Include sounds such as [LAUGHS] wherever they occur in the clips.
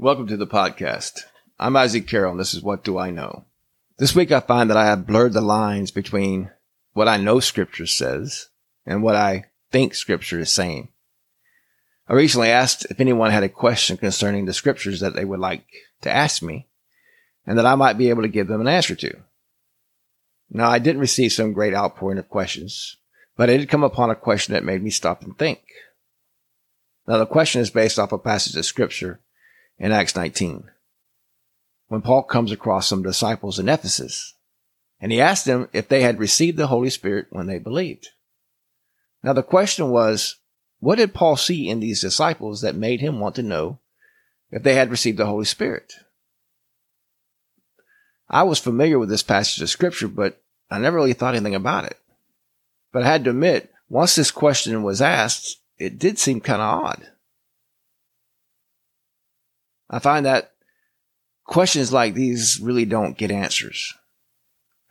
Welcome to the podcast. I'm Isaac Carroll and this is What Do I Know? This week I find that I have blurred the lines between what I know scripture says and what I think scripture is saying. I recently asked if anyone had a question concerning the scriptures that they would like to ask me and that I might be able to give them an answer to. Now I didn't receive some great outpouring of questions, but I did come upon a question that made me stop and think. Now the question is based off a passage of scripture in Acts 19 when Paul comes across some disciples in Ephesus and he asked them if they had received the Holy Spirit when they believed. Now the question was, what did Paul see in these disciples that made him want to know if they had received the Holy Spirit? I was familiar with this passage of scripture, but I never really thought anything about it. But I had to admit, once this question was asked, it did seem kind of odd. I find that questions like these really don't get answers.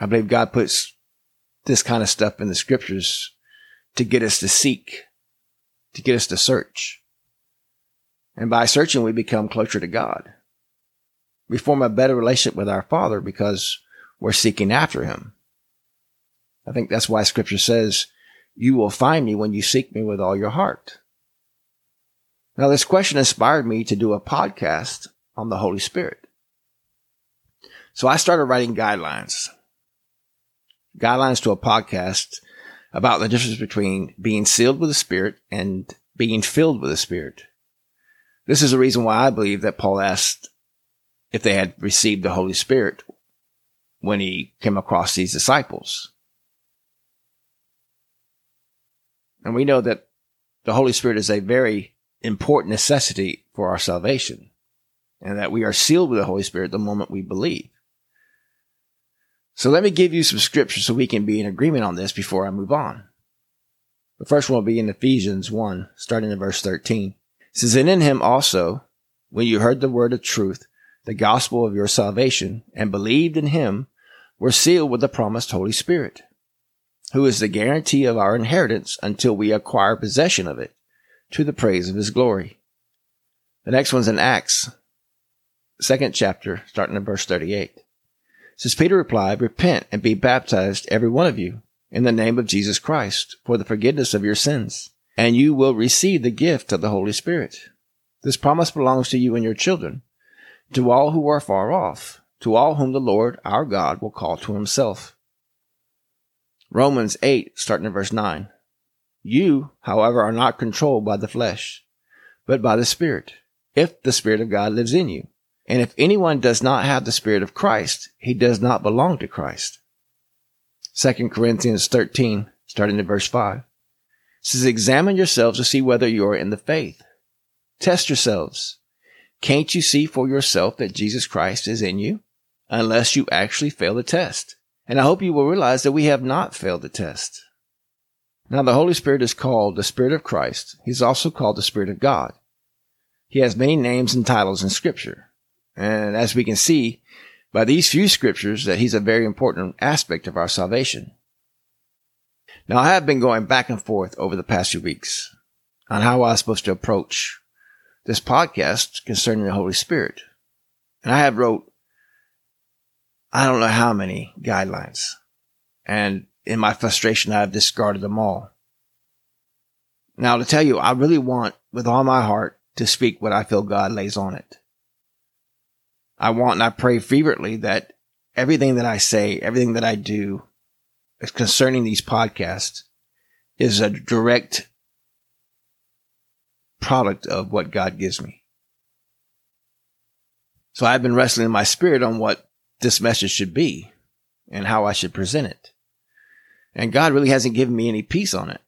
I believe God puts this kind of stuff in the scriptures to get us to seek, to get us to search. And by searching, we become closer to God. We form a better relationship with our Father because we're seeking after Him. I think that's why scripture says, you will find me when you seek me with all your heart. Now, this question inspired me to do a podcast on the Holy Spirit. So I started writing guidelines, guidelines to a podcast about the difference between being sealed with the Spirit and being filled with the Spirit. This is the reason why I believe that Paul asked if they had received the Holy Spirit when he came across these disciples. And we know that the Holy Spirit is a very important necessity for our salvation and that we are sealed with the Holy Spirit the moment we believe. So let me give you some scripture so we can be in agreement on this before I move on. The first one will be in Ephesians 1, starting in verse 13. It says, And in him also, when you heard the word of truth, the gospel of your salvation, and believed in him, were sealed with the promised Holy Spirit, who is the guarantee of our inheritance until we acquire possession of it to the praise of his glory. The next one's in Acts, second chapter, starting in verse 38. Says Peter replied, Repent and be baptized, every one of you, in the name of Jesus Christ, for the forgiveness of your sins, and you will receive the gift of the Holy Spirit. This promise belongs to you and your children, to all who are far off, to all whom the Lord our God will call to himself. Romans 8, starting in verse 9. You, however, are not controlled by the flesh, but by the Spirit, if the Spirit of God lives in you. And if anyone does not have the Spirit of Christ, he does not belong to Christ. 2 Corinthians 13, starting in verse 5, says, Examine yourselves to see whether you are in the faith. Test yourselves. Can't you see for yourself that Jesus Christ is in you? Unless you actually fail the test. And I hope you will realize that we have not failed the test. Now, the Holy Spirit is called the Spirit of Christ. He's also called the Spirit of God. He has many names and titles in Scripture. And as we can see by these few scriptures, that He's a very important aspect of our salvation. Now, I have been going back and forth over the past few weeks on how I was supposed to approach this podcast concerning the Holy Spirit. And I have wrote, I don't know how many guidelines. And in my frustration, I've discarded them all. Now, to tell you, I really want with all my heart to speak what I feel God lays on it. I want and I pray fervently that everything that I say, everything that I do concerning these podcasts is a direct product of what God gives me. So I've been wrestling in my spirit on what this message should be and how I should present it. And God really hasn't given me any peace on it.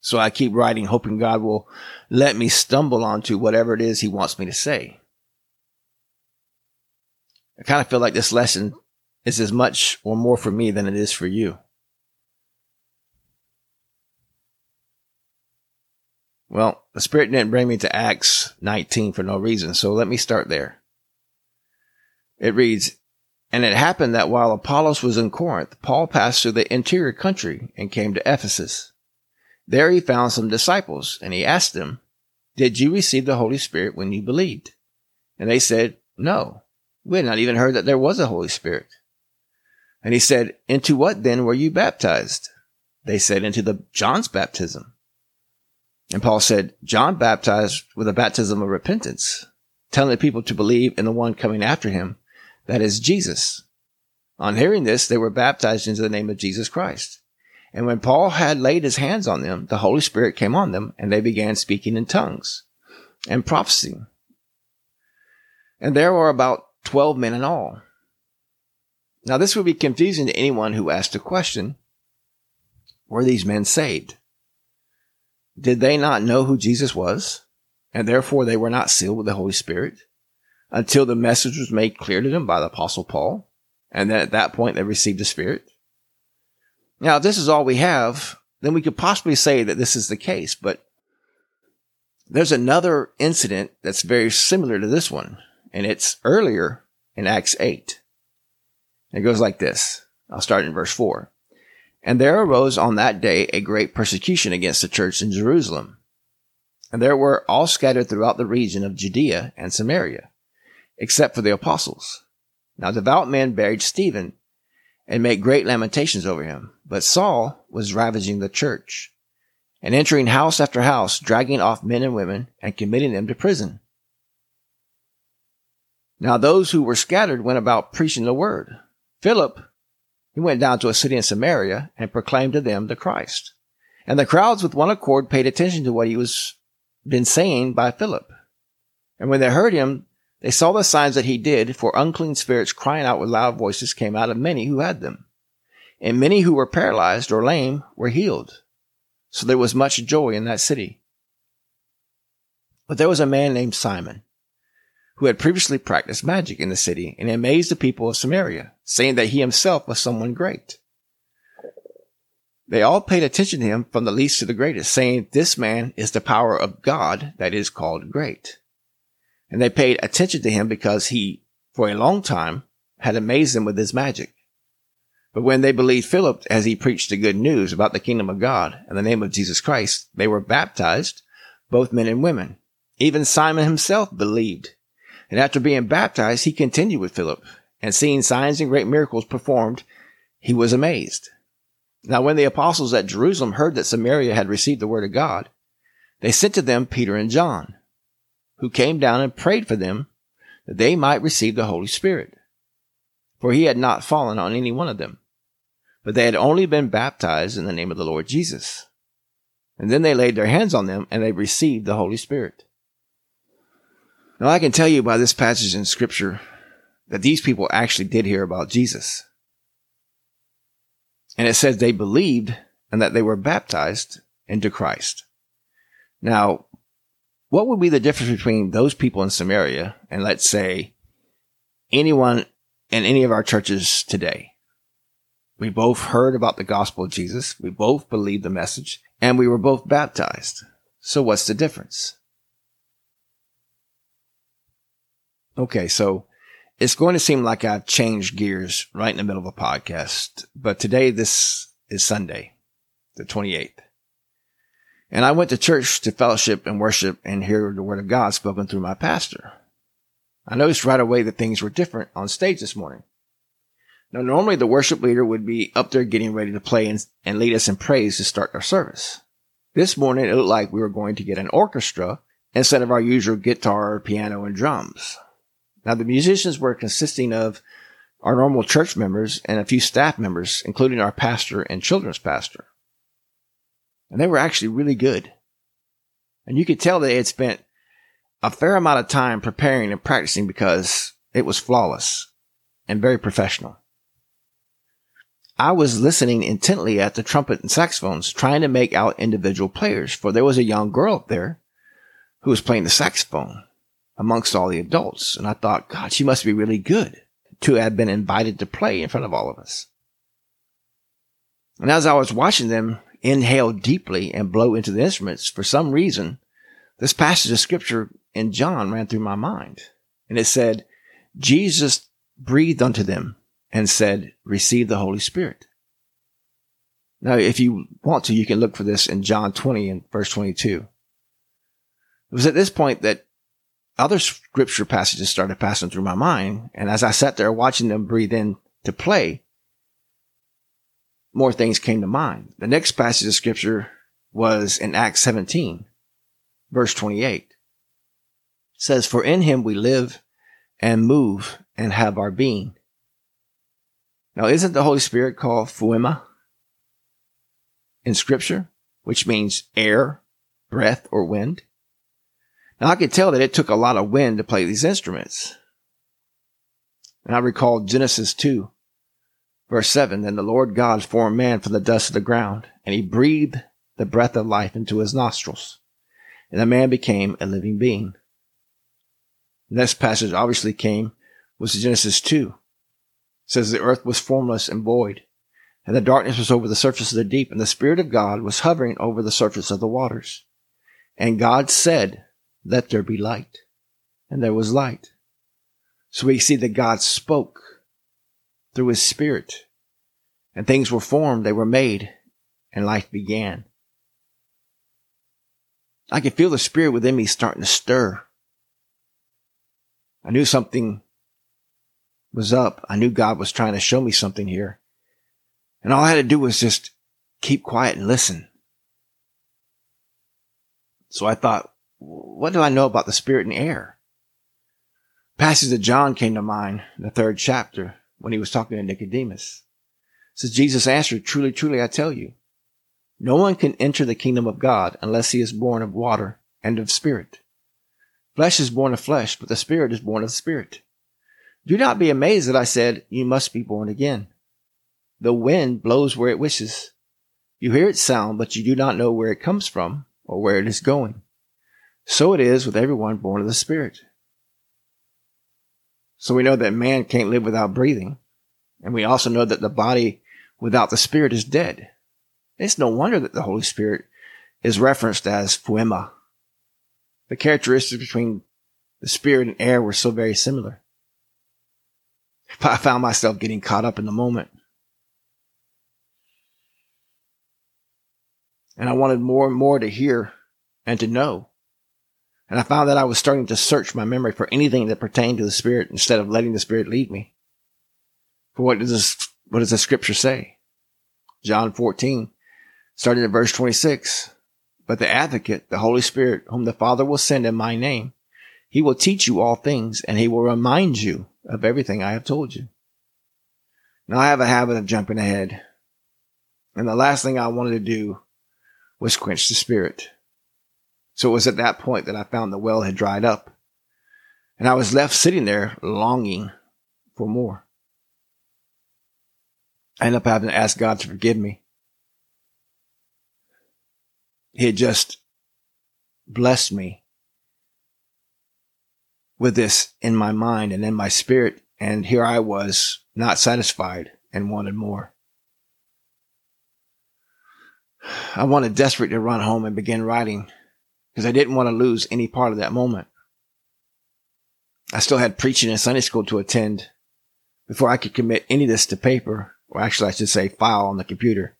So I keep writing, hoping God will let me stumble onto whatever it is He wants me to say. I kind of feel like this lesson is as much or more for me than it is for you. Well, the Spirit didn't bring me to Acts 19 for no reason, so let me start there. It reads, and it happened that while Apollos was in Corinth, Paul passed through the interior country and came to Ephesus. There he found some disciples, and he asked them, Did you receive the Holy Spirit when you believed? And they said, No, we had not even heard that there was a Holy Spirit. And he said, Into what then were you baptized? They said, Into the John's baptism. And Paul said, John baptized with a baptism of repentance, telling the people to believe in the one coming after him, that is Jesus. On hearing this, they were baptized into the name of Jesus Christ. And when Paul had laid his hands on them, the Holy Spirit came on them, and they began speaking in tongues and prophesying. And there were about 12 men in all. Now, this would be confusing to anyone who asked a question Were these men saved? Did they not know who Jesus was, and therefore they were not sealed with the Holy Spirit until the message was made clear to them by the Apostle Paul? And then at that point they received the Spirit? Now, if this is all we have, then we could possibly say that this is the case, but there's another incident that's very similar to this one, and it's earlier in Acts 8. It goes like this. I'll start in verse 4. And there arose on that day a great persecution against the church in Jerusalem. And there were all scattered throughout the region of Judea and Samaria, except for the apostles. Now devout men buried Stephen and made great lamentations over him. But Saul was ravaging the church and entering house after house, dragging off men and women and committing them to prison. Now those who were scattered went about preaching the word. Philip, he went down to a city in Samaria and proclaimed to them the Christ. And the crowds with one accord paid attention to what he was been saying by Philip. And when they heard him, they saw the signs that he did, for unclean spirits crying out with loud voices came out of many who had them. And many who were paralyzed or lame were healed. So there was much joy in that city. But there was a man named Simon, who had previously practiced magic in the city and amazed the people of Samaria, saying that he himself was someone great. They all paid attention to him from the least to the greatest, saying, This man is the power of God that is called great. And they paid attention to him because he, for a long time, had amazed them with his magic. But when they believed Philip as he preached the good news about the kingdom of God and the name of Jesus Christ, they were baptized, both men and women. Even Simon himself believed. And after being baptized, he continued with Philip, and seeing signs and great miracles performed, he was amazed. Now, when the apostles at Jerusalem heard that Samaria had received the word of God, they sent to them Peter and John, who came down and prayed for them that they might receive the Holy Spirit. For he had not fallen on any one of them, but they had only been baptized in the name of the Lord Jesus. And then they laid their hands on them and they received the Holy Spirit. Now I can tell you by this passage in scripture that these people actually did hear about Jesus. And it says they believed and that they were baptized into Christ. Now, what would be the difference between those people in Samaria and let's say anyone in any of our churches today? We both heard about the gospel of Jesus. We both believed the message and we were both baptized. So what's the difference? Okay. So it's going to seem like I've changed gears right in the middle of a podcast, but today this is Sunday, the 28th. And I went to church to fellowship and worship and hear the word of God spoken through my pastor. I noticed right away that things were different on stage this morning. Now, normally the worship leader would be up there getting ready to play and, and lead us in praise to start our service. This morning it looked like we were going to get an orchestra instead of our usual guitar, piano, and drums. Now, the musicians were consisting of our normal church members and a few staff members, including our pastor and children's pastor. And they were actually really good. And you could tell they had spent a fair amount of time preparing and practicing because it was flawless and very professional. I was listening intently at the trumpet and saxophones, trying to make out individual players, for there was a young girl up there who was playing the saxophone amongst all the adults. And I thought, God, she must be really good to have been invited to play in front of all of us. And as I was watching them inhale deeply and blow into the instruments, for some reason, this passage of scripture in John ran through my mind. And it said, Jesus breathed unto them and said, receive the Holy Spirit. Now, if you want to, you can look for this in John 20 and verse 22. It was at this point that other scripture passages started passing through my mind. And as I sat there watching them breathe in to play, more things came to mind. The next passage of scripture was in Acts 17, verse 28. It says, For in him we live and move and have our being. Now, isn't the Holy Spirit called Pneuma in scripture, which means air, breath, or wind? Now I could tell that it took a lot of wind to play these instruments. And I recall Genesis 2, verse 7. Then the Lord God formed man from the dust of the ground, and he breathed the breath of life into his nostrils. And the man became a living being. The next passage obviously came was Genesis 2. It says the earth was formless and void, and the darkness was over the surface of the deep, and the Spirit of God was hovering over the surface of the waters. And God said, let there be light. And there was light. So we see that God spoke through his spirit and things were formed, they were made and life began. I could feel the spirit within me starting to stir. I knew something was up. I knew God was trying to show me something here. And all I had to do was just keep quiet and listen. So I thought, what do I know about the spirit and air? Passage of John came to mind in the third chapter when he was talking to Nicodemus. Says Jesus answered, truly, truly, I tell you, no one can enter the kingdom of God unless he is born of water and of spirit. Flesh is born of flesh, but the spirit is born of spirit. Do not be amazed that I said, you must be born again. The wind blows where it wishes. You hear its sound, but you do not know where it comes from or where it is going. So it is with everyone born of the Spirit. So we know that man can't live without breathing. And we also know that the body without the Spirit is dead. It's no wonder that the Holy Spirit is referenced as Pneuma. The characteristics between the Spirit and air were so very similar. [LAUGHS] I found myself getting caught up in the moment. And I wanted more and more to hear and to know. And I found that I was starting to search my memory for anything that pertained to the Spirit instead of letting the Spirit lead me. For what does this, what does the scripture say? John 14, starting at verse 26. But the advocate, the Holy Spirit, whom the Father will send in my name, he will teach you all things and he will remind you of everything I have told you. Now I have a habit of jumping ahead. And the last thing I wanted to do was quench the spirit. So it was at that point that I found the well had dried up. And I was left sitting there longing for more. I ended up having to ask God to forgive me. He had just blessed me with this in my mind and in my spirit. And here I was not satisfied and wanted more. I wanted desperate to run home and begin writing because I didn't want to lose any part of that moment. I still had preaching and Sunday school to attend before I could commit any of this to paper, or actually I should say file on the computer.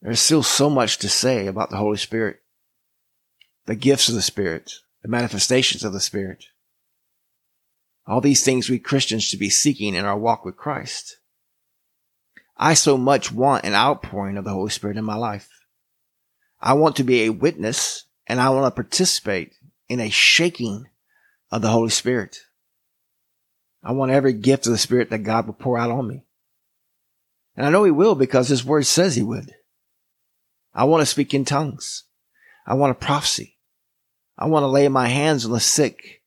There's still so much to say about the Holy Spirit, the gifts of the Spirit, the manifestations of the Spirit. All these things we Christians should be seeking in our walk with Christ. I so much want an outpouring of the Holy Spirit in my life. I want to be a witness and I want to participate in a shaking of the Holy Spirit. I want every gift of the Spirit that God will pour out on me. And I know He will because His Word says He would. I want to speak in tongues. I want a prophecy. I want to lay my hands on the sick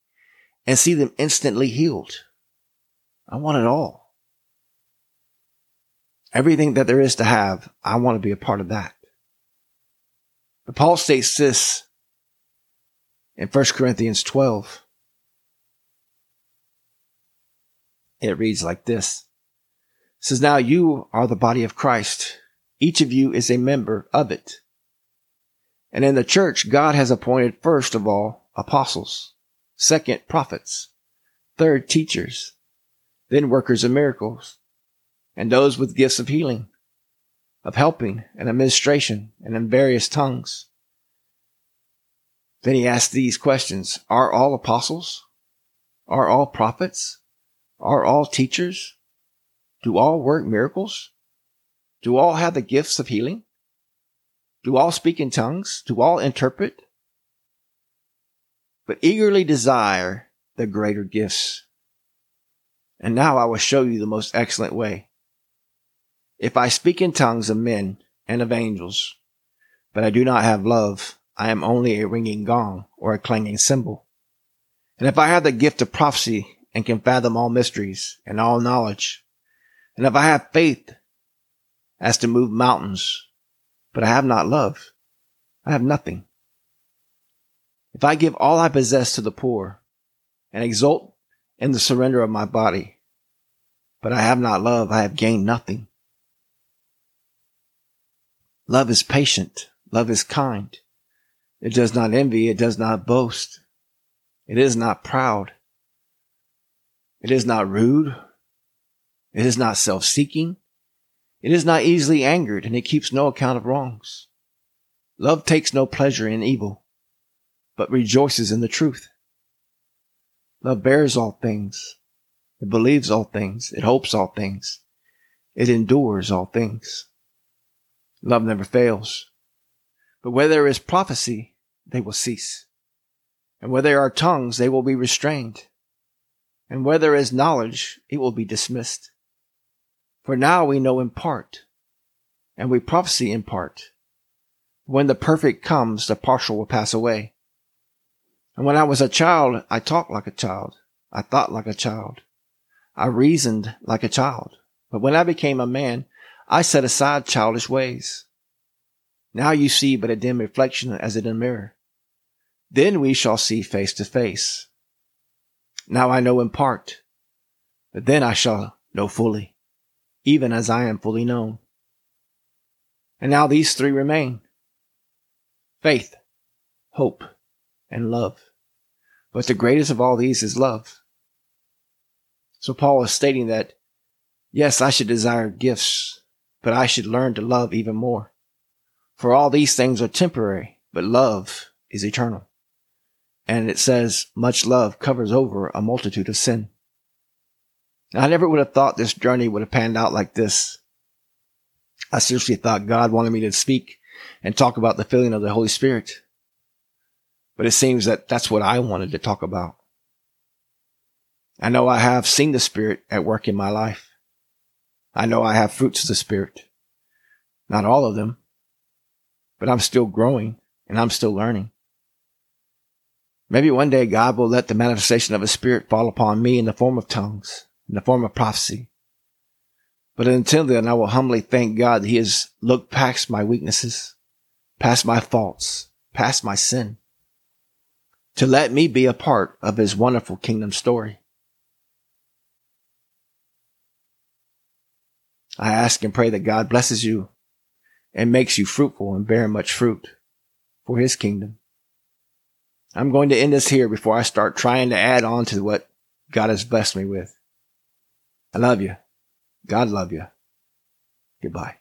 and see them instantly healed. I want it all. Everything that there is to have, I want to be a part of that. But Paul states this in 1 Corinthians 12. It reads like this. It says, Now you are the body of Christ. Each of you is a member of it. And in the church, God has appointed first of all apostles, second prophets, third teachers, then workers of miracles, and those with gifts of healing of helping and administration and in various tongues. Then he asked these questions Are all apostles? Are all prophets? Are all teachers? Do all work miracles? Do all have the gifts of healing? Do all speak in tongues? Do all interpret? But eagerly desire the greater gifts. And now I will show you the most excellent way. If I speak in tongues of men and of angels, but I do not have love, I am only a ringing gong or a clanging cymbal. And if I have the gift of prophecy and can fathom all mysteries and all knowledge, and if I have faith as to move mountains, but I have not love, I have nothing. If I give all I possess to the poor and exult in the surrender of my body, but I have not love, I have gained nothing. Love is patient. Love is kind. It does not envy. It does not boast. It is not proud. It is not rude. It is not self-seeking. It is not easily angered and it keeps no account of wrongs. Love takes no pleasure in evil, but rejoices in the truth. Love bears all things. It believes all things. It hopes all things. It endures all things. Love never fails. But where there is prophecy, they will cease. And where there are tongues, they will be restrained. And where there is knowledge, it will be dismissed. For now we know in part, and we prophesy in part. When the perfect comes, the partial will pass away. And when I was a child, I talked like a child. I thought like a child. I reasoned like a child. But when I became a man, I set aside childish ways. Now you see but a dim reflection as in a mirror. Then we shall see face to face. Now I know in part, but then I shall know fully, even as I am fully known. And now these three remain. Faith, hope, and love. But the greatest of all these is love. So Paul is stating that, yes, I should desire gifts, but I should learn to love even more. For all these things are temporary, but love is eternal. And it says, much love covers over a multitude of sin. I never would have thought this journey would have panned out like this. I seriously thought God wanted me to speak and talk about the filling of the Holy Spirit. But it seems that that's what I wanted to talk about. I know I have seen the Spirit at work in my life. I know I have fruits of the Spirit. Not all of them, but I'm still growing and I'm still learning. Maybe one day God will let the manifestation of His Spirit fall upon me in the form of tongues, in the form of prophecy. But until then, I will humbly thank God that He has looked past my weaknesses, past my faults, past my sin, to let me be a part of His wonderful kingdom story. I ask and pray that God blesses you and makes you fruitful and bear much fruit for his kingdom. I'm going to end this here before I start trying to add on to what God has blessed me with. I love you. God love you. Goodbye.